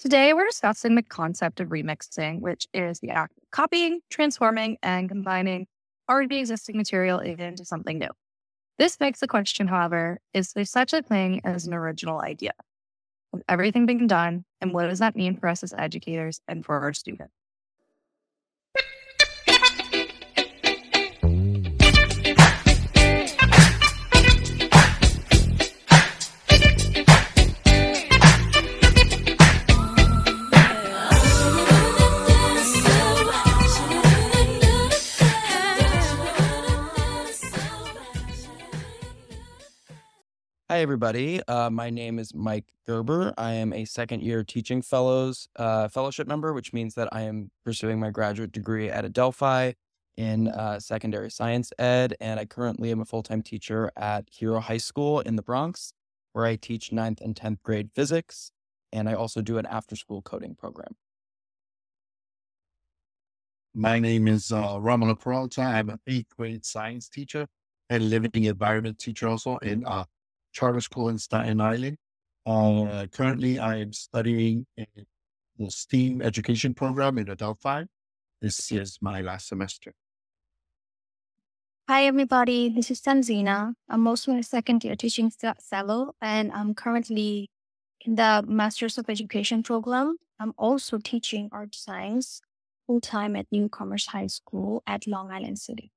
Today, we're discussing the concept of remixing, which is the act of copying, transforming, and combining already existing material into something new. This begs the question, however, is there such a thing as an original idea? With everything being done, and what does that mean for us as educators and for our students? Hi, everybody. Uh, my name is Mike Gerber. I am a second year teaching fellows uh, fellowship member, which means that I am pursuing my graduate degree at Adelphi in uh, secondary science ed. And I currently am a full time teacher at Hero High School in the Bronx, where I teach ninth and 10th grade physics. And I also do an after school coding program. My name is uh, Romulo Peralta. I'm an eighth grade science teacher and living environment teacher also in uh, charter school in Staten Island. Uh, currently, I am studying in the STEAM education program in Adelphi. This is my last semester. Hi, everybody. This is Tanjina. I'm also a second year teaching fellow, and I'm currently in the Masters of Education program. I'm also teaching art science full time at Newcomers High School at Long Island City.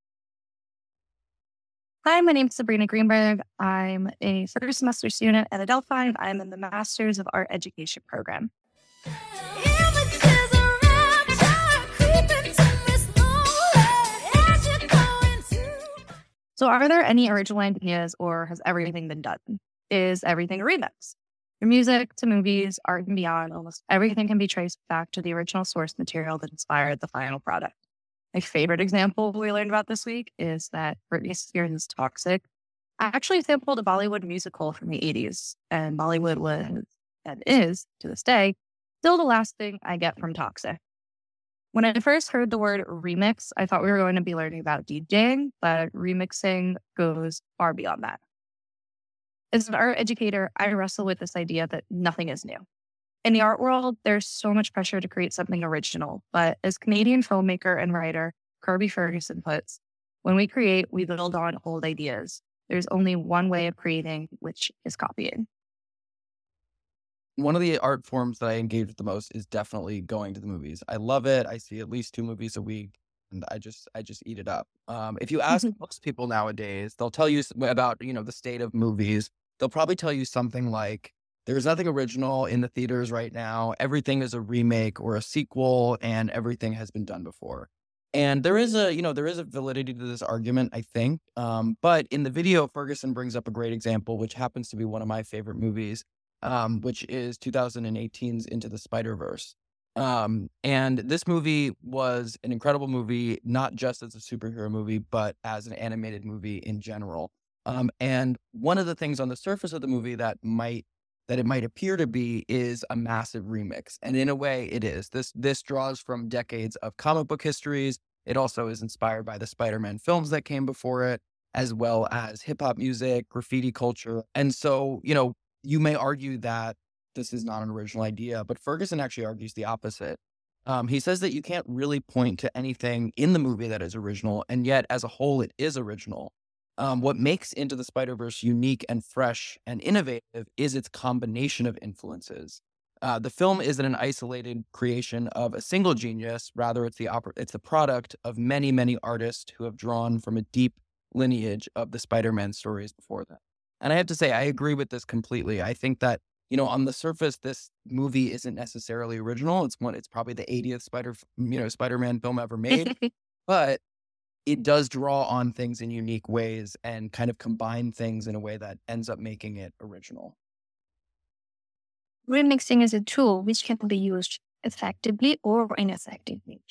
Hi, my name is Sabrina Greenberg. I'm a third semester student at Adelphi. I'm in the Masters of Art Education program. So, are there any original ideas or has everything been done? Is everything a remix? From music to movies, art and beyond, almost everything can be traced back to the original source material that inspired the final product. My favorite example we learned about this week is that Britney Spears' is Toxic I actually sampled a Bollywood musical from the 80s, and Bollywood was and is to this day still the last thing I get from Toxic. When I first heard the word remix, I thought we were going to be learning about DJing, but remixing goes far beyond that. As an art educator, I wrestle with this idea that nothing is new in the art world, there's so much pressure to create something original. But as Canadian filmmaker and writer Kirby Ferguson puts, when we create, we build on old ideas. There's only one way of creating, which is copying. One of the art forms that I engage with the most is definitely going to the movies. I love it. I see at least two movies a week and I just I just eat it up. Um, if you ask most people nowadays, they'll tell you about you know the state of movies. They'll probably tell you something like there's nothing original in the theaters right now. Everything is a remake or a sequel, and everything has been done before. And there is a, you know, there is a validity to this argument, I think. Um, but in the video, Ferguson brings up a great example, which happens to be one of my favorite movies, um, which is 2018's Into the Spider Verse. Um, and this movie was an incredible movie, not just as a superhero movie, but as an animated movie in general. Um, and one of the things on the surface of the movie that might that it might appear to be is a massive remix. And in a way, it is. This this draws from decades of comic book histories. It also is inspired by the Spider-Man films that came before it, as well as hip hop music, graffiti culture. And so, you know, you may argue that this is not an original idea, but Ferguson actually argues the opposite. Um, he says that you can't really point to anything in the movie that is original, and yet as a whole, it is original. Um, what makes Into the Spider Verse unique and fresh and innovative is its combination of influences. Uh, the film isn't an isolated creation of a single genius. Rather, it's the oper- it's the product of many, many artists who have drawn from a deep lineage of the Spider-Man stories before that. And I have to say, I agree with this completely. I think that you know, on the surface, this movie isn't necessarily original. It's one. It's probably the 80th Spider, you know, Spider-Man film ever made. but it does draw on things in unique ways and kind of combine things in a way that ends up making it original. Remixing is a tool which can be used effectively or ineffectively.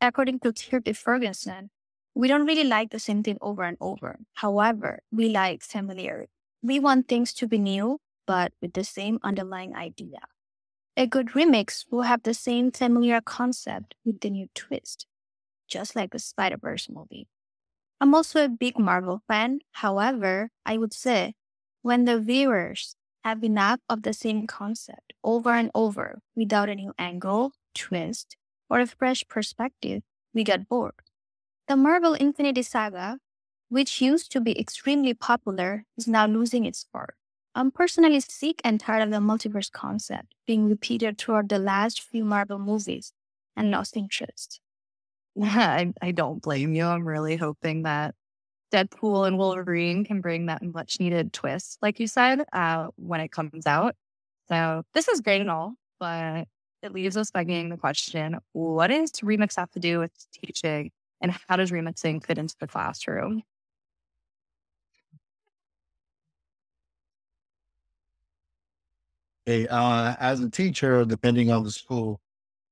According to Kirby Ferguson, we don't really like the same thing over and over. However, we like familiarity. We want things to be new, but with the same underlying idea. A good remix will have the same familiar concept with the new twist just like the Spider Verse movie. I'm also a big Marvel fan. However, I would say when the viewers have enough of the same concept over and over without a new angle, twist, or a fresh perspective, we get bored. The Marvel Infinity Saga, which used to be extremely popular, is now losing its spark. I'm personally sick and tired of the multiverse concept being repeated throughout the last few Marvel movies and lost interest. I, I don't blame you. I'm really hoping that Deadpool and Wolverine can bring that much needed twist, like you said, uh, when it comes out. So this is great and all, but it leaves us begging the question what does remix have to do with teaching and how does remixing fit into the classroom? Okay, uh, as a teacher, depending on the school,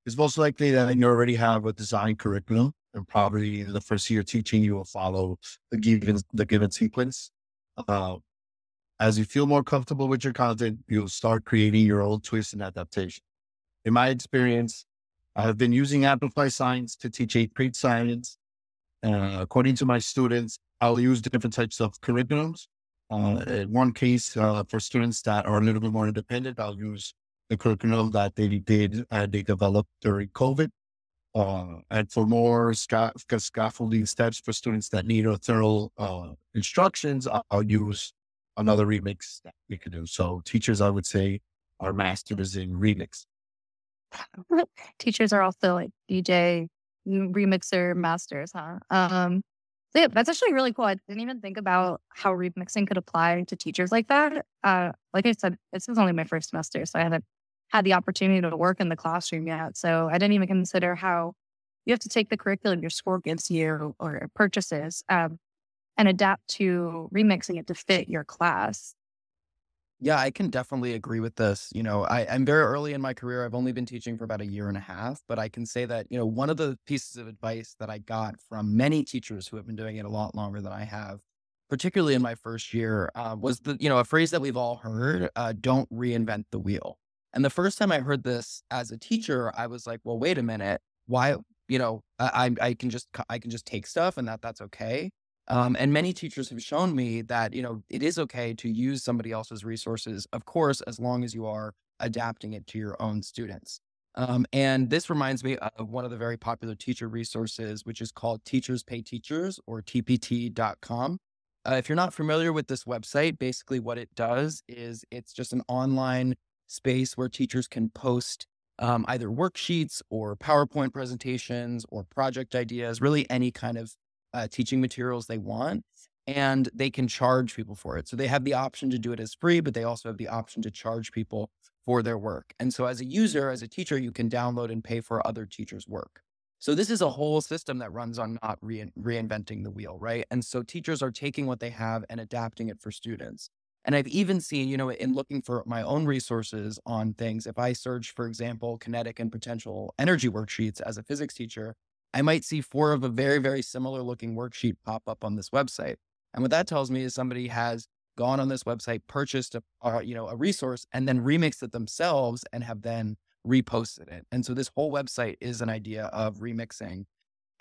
it's most likely that you already have a design curriculum and probably the first year teaching, you will follow the given, the given sequence. Uh, as you feel more comfortable with your content, you'll start creating your own twist and adaptation. In my experience, I have been using Amplify Science to teach eighth grade science. Uh, according to my students, I'll use different types of curriculums. Uh, in one case, uh, for students that are a little bit more independent, I'll use the curriculum that they did and they developed during COVID. Uh, and for more sca- scaffolding steps for students that need a thorough uh, instructions, I'll, use another remix that we can do. So teachers, I would say, are masters in remix. teachers are also like DJ remixer masters, huh? Um, yeah, that's actually really cool. I didn't even think about how remixing could apply to teachers like that. Uh, like I said, this is only my first semester, so I haven't had the opportunity to work in the classroom yet. So I didn't even consider how you have to take the curriculum your school gives you or purchases um, and adapt to remixing it to fit your class. Yeah, I can definitely agree with this. You know, I, I'm very early in my career. I've only been teaching for about a year and a half, but I can say that, you know, one of the pieces of advice that I got from many teachers who have been doing it a lot longer than I have, particularly in my first year, uh, was the, you know, a phrase that we've all heard uh, don't reinvent the wheel. And the first time I heard this as a teacher, I was like, well, wait a minute. Why, you know, I, I can just, I can just take stuff and that that's okay. Um, and many teachers have shown me that, you know, it is okay to use somebody else's resources, of course, as long as you are adapting it to your own students. Um, and this reminds me of one of the very popular teacher resources, which is called Teachers Pay Teachers or TPT.com. Uh, if you're not familiar with this website, basically what it does is it's just an online space where teachers can post um, either worksheets or PowerPoint presentations or project ideas, really any kind of uh, teaching materials they want. And they can charge people for it. So they have the option to do it as free, but they also have the option to charge people for their work. And so as a user, as a teacher, you can download and pay for other teachers' work. So this is a whole system that runs on not re- reinventing the wheel, right? And so teachers are taking what they have and adapting it for students. And I've even seen, you know, in looking for my own resources on things, if I search, for example, kinetic and potential energy worksheets as a physics teacher, I might see four of a very, very similar looking worksheet pop up on this website. And what that tells me is somebody has gone on this website, purchased a, uh, you know, a resource and then remixed it themselves and have then reposted it. And so this whole website is an idea of remixing.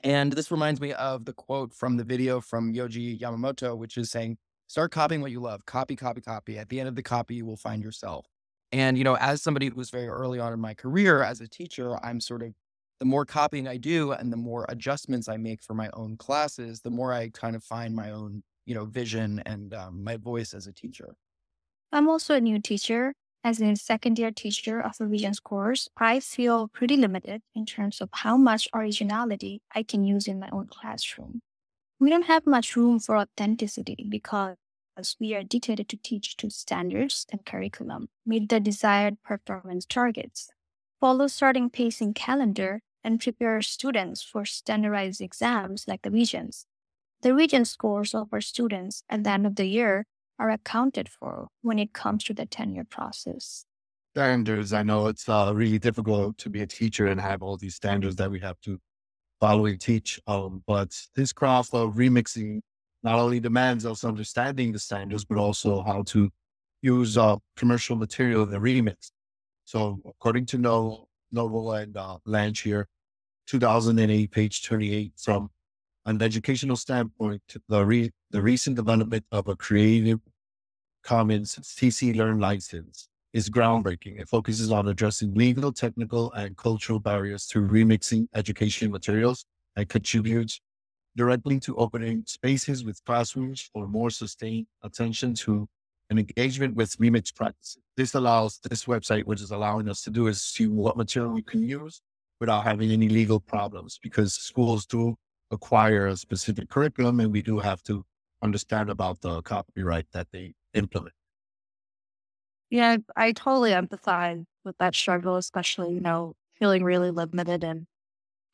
And this reminds me of the quote from the video from Yohji Yamamoto, which is saying, Start copying what you love. Copy, copy, copy. At the end of the copy, you will find yourself. And, you know, as somebody who was very early on in my career as a teacher, I'm sort of the more copying I do and the more adjustments I make for my own classes, the more I kind of find my own, you know, vision and um, my voice as a teacher. I'm also a new teacher. As a second year teacher of a Regents course, I feel pretty limited in terms of how much originality I can use in my own classroom. We don't have much room for authenticity because we are dictated to teach to standards and curriculum, meet the desired performance targets, follow starting pacing calendar, and prepare students for standardized exams like the Regents. The Regent scores of our students at the end of the year are accounted for when it comes to the tenure process. Standards. I know it's uh, really difficult to be a teacher and have all these standards that we have to following teach. Um, but this craft of remixing not only demands us understanding the standards, but also how to use uh, commercial material in the remix. So according to no, Knobel and uh, Lankshear, 2008, page 28, from an educational standpoint, the, re- the recent development of a creative Commons CC Learn license is groundbreaking. It focuses on addressing legal, technical, and cultural barriers through remixing education materials and contributes directly to opening spaces with classrooms for more sustained attention to an engagement with remix practices. This allows this website, which is allowing us to do is see what material we can use without having any legal problems because schools do acquire a specific curriculum and we do have to understand about the copyright that they implement. Yeah, I totally empathize with that struggle, especially, you know, feeling really limited in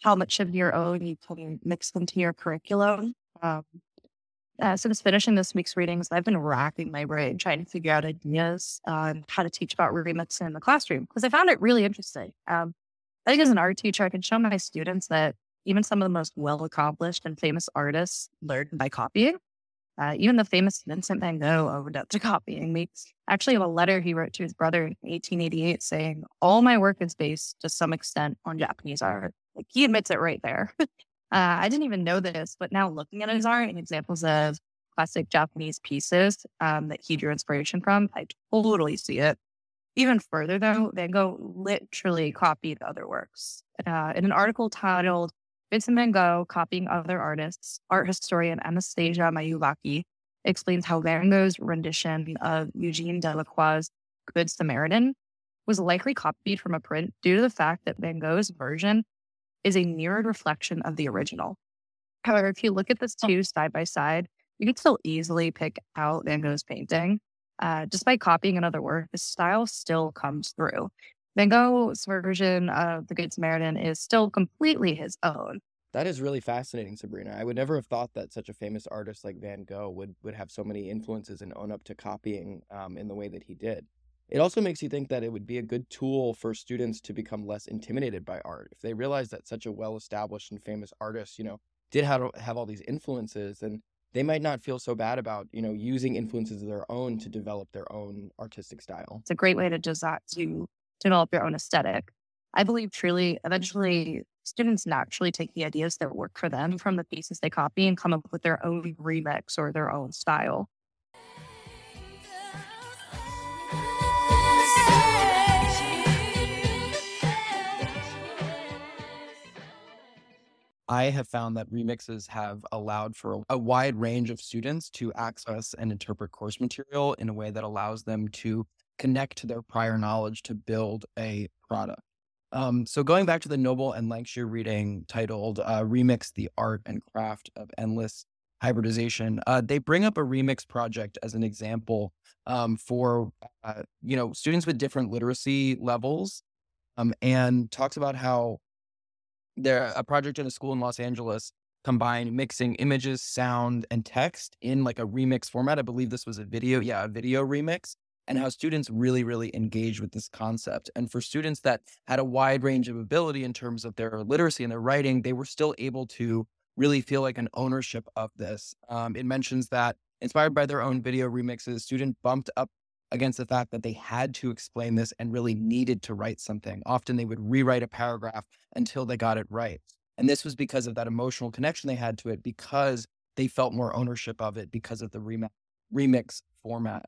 how much of your own you can mix into your curriculum. Um, uh, since finishing this week's readings, I've been racking my brain trying to figure out ideas on how to teach about remixing in the classroom because I found it really interesting. Um, I think as an art teacher, I can show my students that even some of the most well accomplished and famous artists learn by copying. Uh, even the famous Vincent van Gogh owned up to copying. We actually have a letter he wrote to his brother in 1888 saying, All my work is based to some extent on Japanese art. Like he admits it right there. uh, I didn't even know this, but now looking at his art and examples of classic Japanese pieces um, that he drew inspiration from, I totally see it. Even further, though, Van Gogh literally copied other works. Uh, in an article titled Vincent van Gogh Copying Other Artists, art historian Anastasia Manioudaki explains how Van Gogh's rendition of Eugene Delacroix's Good Samaritan was likely copied from a print due to the fact that Van Gogh's version is a mirrored reflection of the original. However, if you look at the two side by side, you can still easily pick out Van Gogh's painting. Uh, despite copying another work, the style still comes through. Van Gogh's version of The Good Samaritan is still completely his own. That is really fascinating, Sabrina. I would never have thought that such a famous artist like Van Gogh would, would have so many influences and own up to copying um, in the way that he did. It also makes you think that it would be a good tool for students to become less intimidated by art. If they realize that such a well established and famous artist, you know, did have, have all these influences, and they might not feel so bad about, you know, using influences of their own to develop their own artistic style. It's a great way to design to develop your own aesthetic. I believe truly eventually students naturally take the ideas that work for them from the pieces they copy and come up with their own remix or their own style. I have found that remixes have allowed for a, wide range of students to access and interpret course material in a way that allows them to connect to their prior knowledge to build a product. Um, so going back to the Knobel and Lankshear reading titled uh, "Remix: The Art and Craft of Endless Hybridization," uh, they bring up a remix project as an example um, for uh, you know students with different literacy levels, um, and talks about how they're a project in a school in Los Angeles combined mixing images, sound, and text in like a remix format. I believe this was a video, yeah, a video remix and how students really, really engage with this concept. And for students that had a wide range of ability in terms of their literacy and their writing, they were still able to really feel like an ownership of this. Um, it mentions that inspired by their own video remixes, student bumped up against the fact that they had to explain this and really needed to write something. Often they would rewrite a paragraph until they got it right. And this was because of that emotional connection they had to it, because they felt more ownership of it because of the remix format.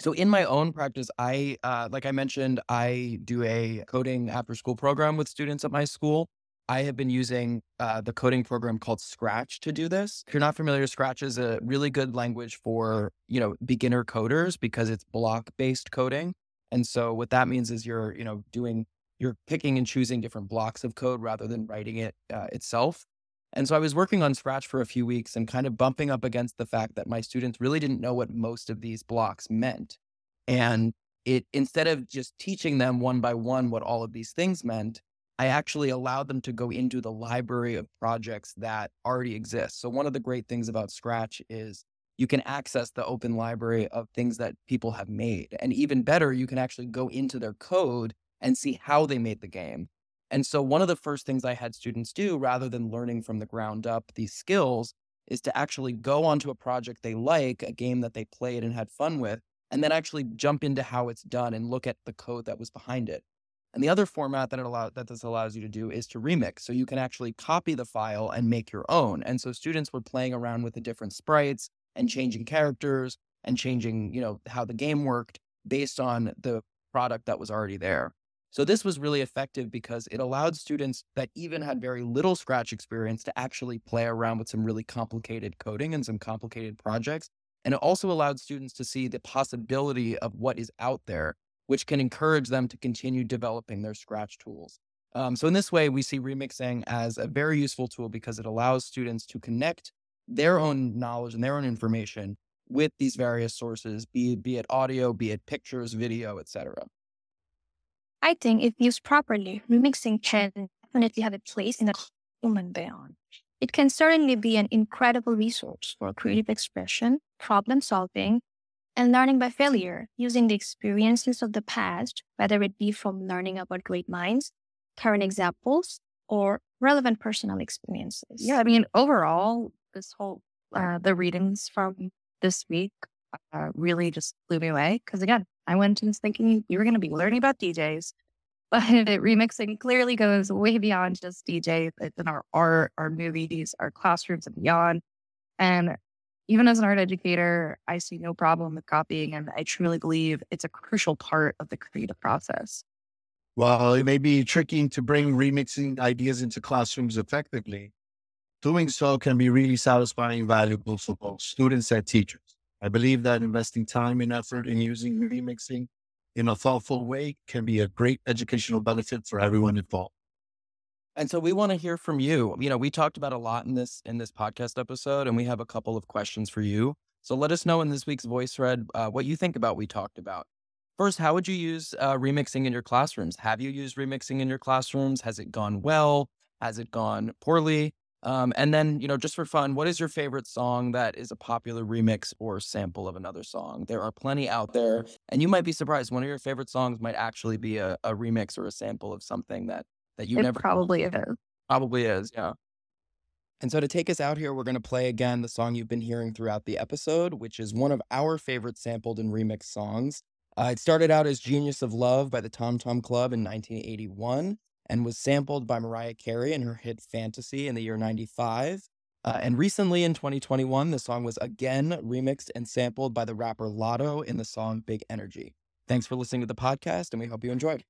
So in my own practice, I uh, like I mentioned, I do a coding after school program with students at my school. I have been using uh, the coding program called Scratch to do this. If you're not familiar, Scratch is a really good language for you know beginner coders because it's block based coding. And so what that means is you're you know doing you're picking and choosing different blocks of code rather than writing it uh, itself. And so I was working on Scratch for a few weeks and kind of bumping up against the fact that my students really didn't know what most of these blocks meant. And it instead of just teaching them one by one what all of these things meant, I actually allowed them to go into the library of projects that already exist. So one of the great things about Scratch is you can access the open library of things that people have made. And even better, you can actually go into their code and see how they made the game. And so, one of the first things I had students do, rather than learning from the ground up these skills, is to actually go onto a project they like, a game that they played and had fun with, and then actually jump into how it's done and look at the code that was behind it. And the other format that it allow, that this allows you to do is to remix. So you can actually copy the file and make your own. And so students were playing around with the different sprites and changing characters and changing, you know, how the game worked based on the product that was already there. So this was really effective because it allowed students that even had very little Scratch experience to actually play around with some really complicated coding and some complicated projects. And it also allowed students to see the possibility of what is out there, which can encourage them to continue developing their Scratch tools. Um, so in this way, we see remixing as a very useful tool because it allows students to connect their own knowledge and their own information with these various sources, be, be it audio, be it pictures, video, etc. I think if used properly, remixing can definitely have a place in the human beyond. It can certainly be an incredible resource for creative expression, problem solving, and learning by failure using the experiences of the past, whether it be from learning about great minds, current examples, or relevant personal experiences. Yeah, I mean, overall, this whole uh, the readings from this week uh, really just blew me away because again, I went in thinking we were going to be learning about DJs, but remixing clearly goes way beyond just DJs. It's in our art, our movies, our classrooms, and beyond. And even as an art educator, I see no problem with copying, and I truly believe it's a crucial part of the creative process. While it may be tricky to bring remixing ideas into classrooms effectively, doing so can be really satisfying and valuable for both students and teachers. I believe that investing time and effort in using remixing in a thoughtful way can be a great educational benefit for everyone involved. And so we want to hear from you. You know, we talked about a lot in this in this podcast episode, and we have a couple of questions for you. So let us know in this week's voice thread uh, what you think about we talked about. First, how would you use uh, remixing in your classrooms? Have you used remixing in your classrooms? Has it gone well? Has it gone poorly? Um, and then, you know, just for fun, what is your favorite song that is a popular remix or sample of another song? There are plenty out there, and you might be surprised. One of your favorite songs might actually be a, a remix or a sample of something that that you it never probably is. Probably is, yeah. And so to take us out here, we're going to play again the song you've been hearing throughout the episode, which is one of our favorite sampled and remixed songs. Uh, it started out as Genius of Love by the Tom Tom Club in 1981 and was sampled by Mariah Carey in her hit Fantasy in the year 95. Uh, and recently in 2021, the song was again remixed and sampled by the rapper Latto in the song Big Energy. Thanks for listening to the podcast, and we hope you enjoyed.